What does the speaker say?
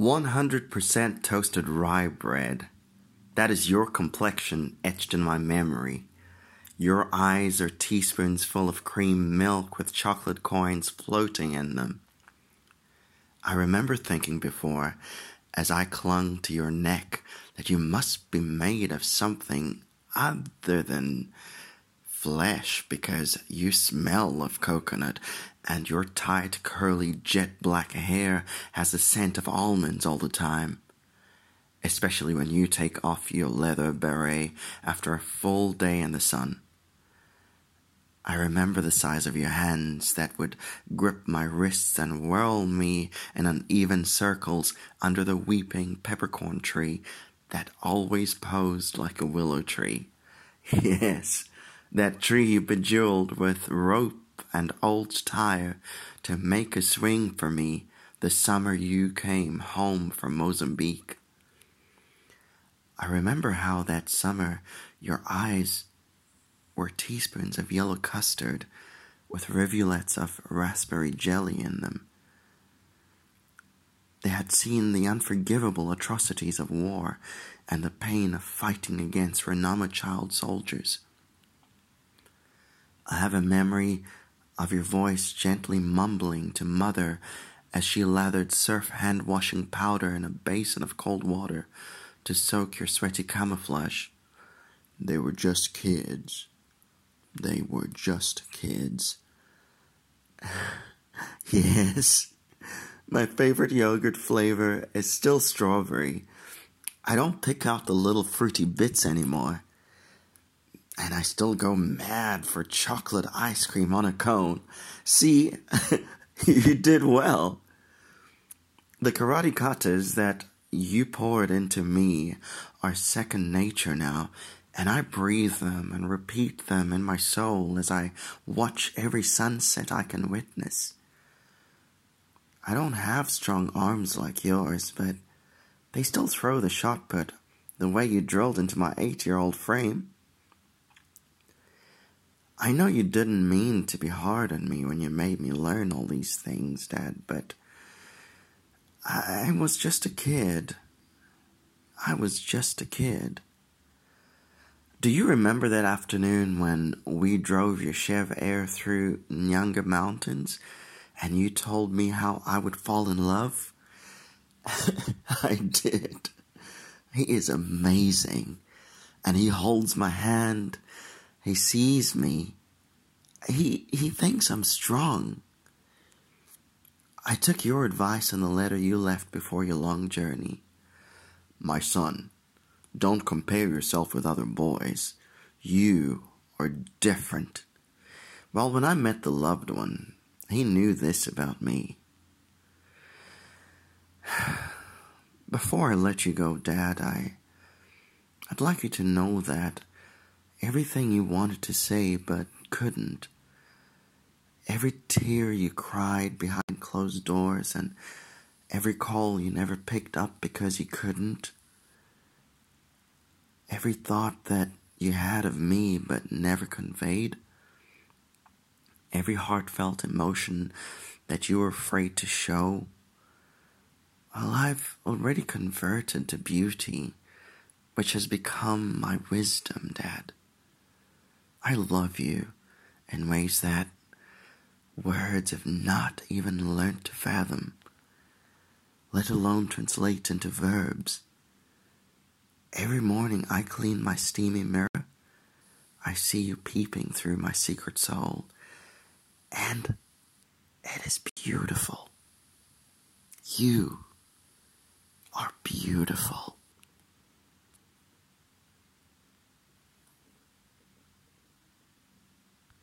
100% toasted rye bread. That is your complexion etched in my memory. Your eyes are teaspoons full of cream milk with chocolate coins floating in them. I remember thinking before, as I clung to your neck, that you must be made of something other than flesh because you smell of coconut and your tight, curly, jet black hair has the scent of almonds all the time. Especially when you take off your leather beret after a full day in the sun. I remember the size of your hands that would grip my wrists and whirl me in uneven circles under the weeping peppercorn tree that always posed like a willow tree. Yes, that tree bejeweled with rope and old tire to make a swing for me the summer you came home from Mozambique. I remember how that summer your eyes were teaspoons of yellow custard with rivulets of raspberry jelly in them. They had seen the unforgivable atrocities of war and the pain of fighting against Renamo child soldiers. I have a memory of your voice gently mumbling to mother as she lathered surf hand washing powder in a basin of cold water to soak your sweaty camouflage. They were just kids. They were just kids. yes, my favorite yogurt flavor is still strawberry. I don't pick out the little fruity bits anymore and I still go mad for chocolate ice cream on a cone. See, you did well. The karate katas that you poured into me are second nature now, and I breathe them and repeat them in my soul as I watch every sunset I can witness. I don't have strong arms like yours, but they still throw the shot put the way you drilled into my eight year old frame. I know you didn't mean to be hard on me when you made me learn all these things, Dad, but I was just a kid. I was just a kid. Do you remember that afternoon when we drove your Chev Air through Nyanga Mountains and you told me how I would fall in love? I did. He is amazing. And he holds my hand he sees me. He, he thinks I'm strong. I took your advice in the letter you left before your long journey. My son, don't compare yourself with other boys. You are different. Well, when I met the loved one, he knew this about me. Before I let you go, Dad, I I'd like you to know that everything you wanted to say but couldn't. Every tear you cried behind closed doors, and every call you never picked up because you couldn't. Every thought that you had of me but never conveyed. Every heartfelt emotion that you were afraid to show. Well, I've already converted to beauty, which has become my wisdom, Dad. I love you in ways that words have not even learnt to fathom, let alone translate into verbs. Every morning I clean my steamy mirror, I see you peeping through my secret soul, and it is beautiful. You are beautiful.